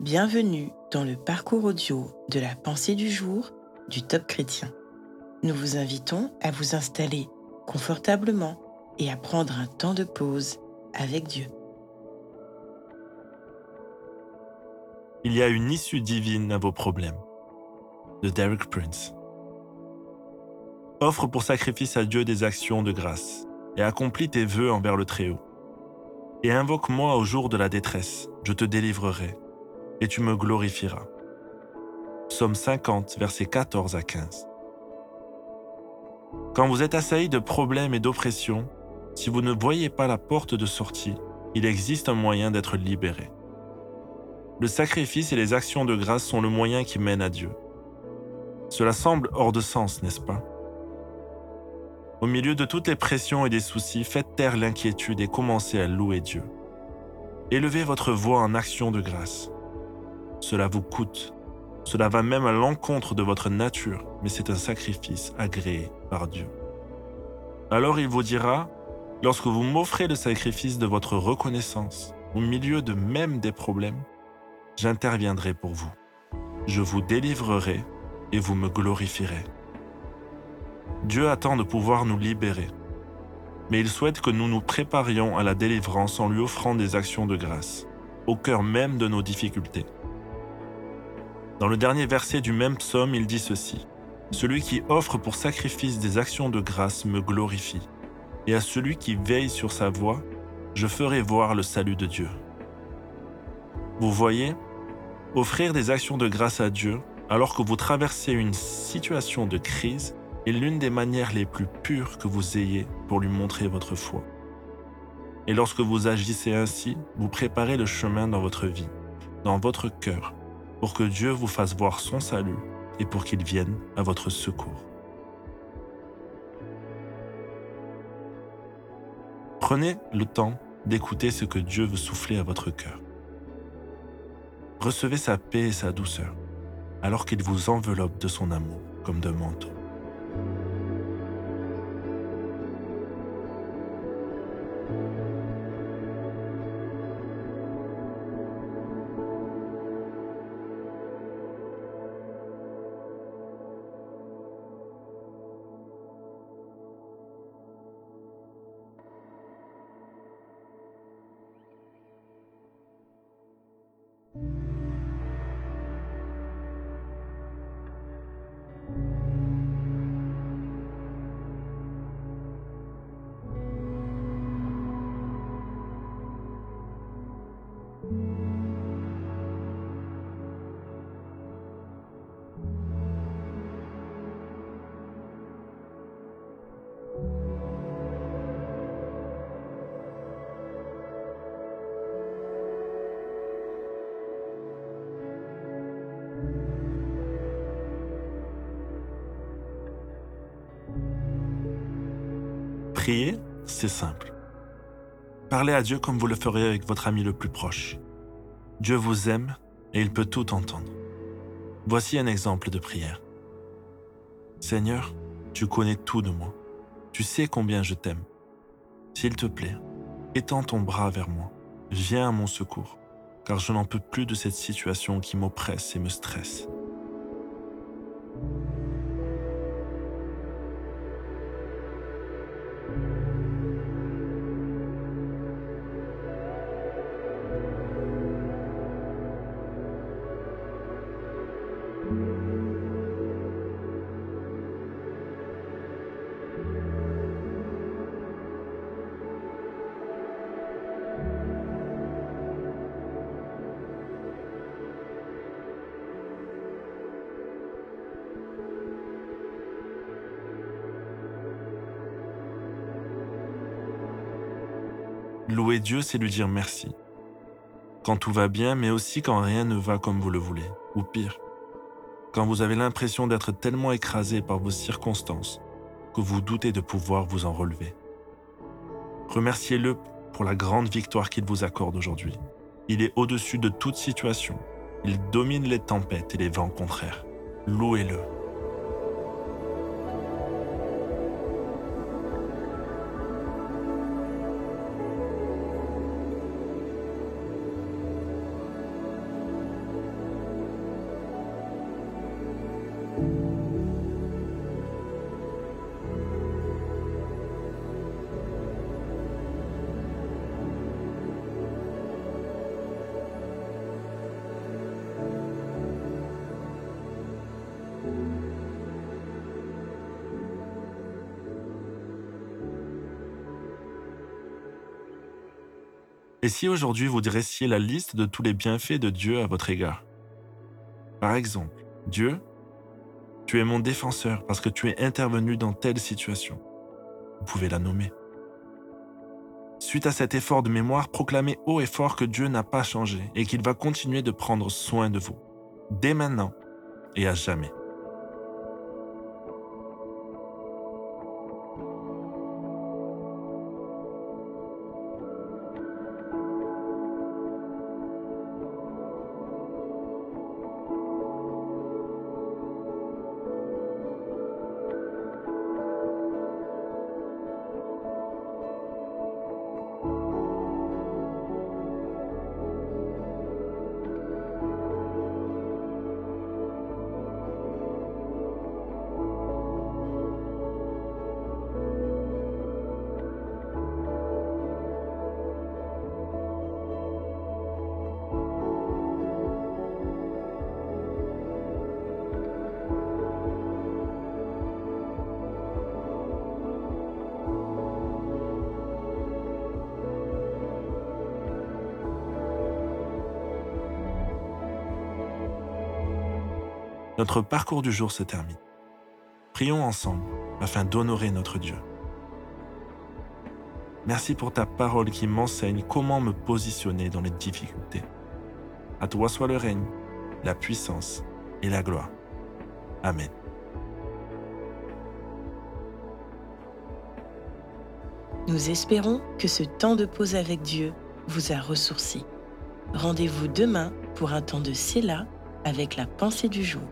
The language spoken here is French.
Bienvenue dans le parcours audio de la pensée du jour du Top Chrétien. Nous vous invitons à vous installer confortablement et à prendre un temps de pause avec Dieu. Il y a une issue divine à vos problèmes. De Derek Prince. Offre pour sacrifice à Dieu des actions de grâce et accomplis tes vœux envers le Très-Haut. Et invoque-moi au jour de la détresse, je te délivrerai, et tu me glorifieras. Psaume 50, versets 14 à 15. Quand vous êtes assailli de problèmes et d'oppressions, si vous ne voyez pas la porte de sortie, il existe un moyen d'être libéré. Le sacrifice et les actions de grâce sont le moyen qui mène à Dieu. Cela semble hors de sens, n'est-ce pas? Au milieu de toutes les pressions et des soucis, faites taire l'inquiétude et commencez à louer Dieu. Élevez votre voix en action de grâce. Cela vous coûte. Cela va même à l'encontre de votre nature, mais c'est un sacrifice agréé par Dieu. Alors il vous dira, lorsque vous m'offrez le sacrifice de votre reconnaissance, au milieu de même des problèmes, j'interviendrai pour vous. Je vous délivrerai et vous me glorifierez. Dieu attend de pouvoir nous libérer, mais il souhaite que nous nous préparions à la délivrance en lui offrant des actions de grâce, au cœur même de nos difficultés. Dans le dernier verset du même psaume, il dit ceci. Celui qui offre pour sacrifice des actions de grâce me glorifie, et à celui qui veille sur sa voie, je ferai voir le salut de Dieu. Vous voyez, offrir des actions de grâce à Dieu alors que vous traversez une situation de crise est l'une des manières les plus pures que vous ayez pour lui montrer votre foi. Et lorsque vous agissez ainsi, vous préparez le chemin dans votre vie, dans votre cœur, pour que Dieu vous fasse voir son salut et pour qu'il vienne à votre secours. Prenez le temps d'écouter ce que Dieu veut souffler à votre cœur. Recevez sa paix et sa douceur, alors qu'il vous enveloppe de son amour comme d'un manteau. Prier, c'est simple. Parlez à Dieu comme vous le feriez avec votre ami le plus proche. Dieu vous aime et il peut tout entendre. Voici un exemple de prière. Seigneur, tu connais tout de moi. Tu sais combien je t'aime. S'il te plaît, étends ton bras vers moi. Viens à mon secours, car je n'en peux plus de cette situation qui m'oppresse et me stresse. Louer Dieu, c'est lui dire merci. Quand tout va bien, mais aussi quand rien ne va comme vous le voulez, ou pire, quand vous avez l'impression d'être tellement écrasé par vos circonstances que vous doutez de pouvoir vous en relever. Remerciez-le pour la grande victoire qu'il vous accorde aujourd'hui. Il est au-dessus de toute situation. Il domine les tempêtes et les vents contraires. Louez-le. Et si aujourd'hui vous dressiez la liste de tous les bienfaits de Dieu à votre égard? Par exemple, Dieu, tu es mon défenseur parce que tu es intervenu dans telle situation. Vous pouvez la nommer. Suite à cet effort de mémoire, proclamez haut et fort que Dieu n'a pas changé et qu'il va continuer de prendre soin de vous, dès maintenant et à jamais. Notre parcours du jour se termine. Prions ensemble afin d'honorer notre Dieu. Merci pour ta parole qui m'enseigne comment me positionner dans les difficultés. À toi soit le règne, la puissance et la gloire. Amen. Nous espérons que ce temps de pause avec Dieu vous a ressourci. Rendez-vous demain pour un temps de Séla avec la pensée du jour.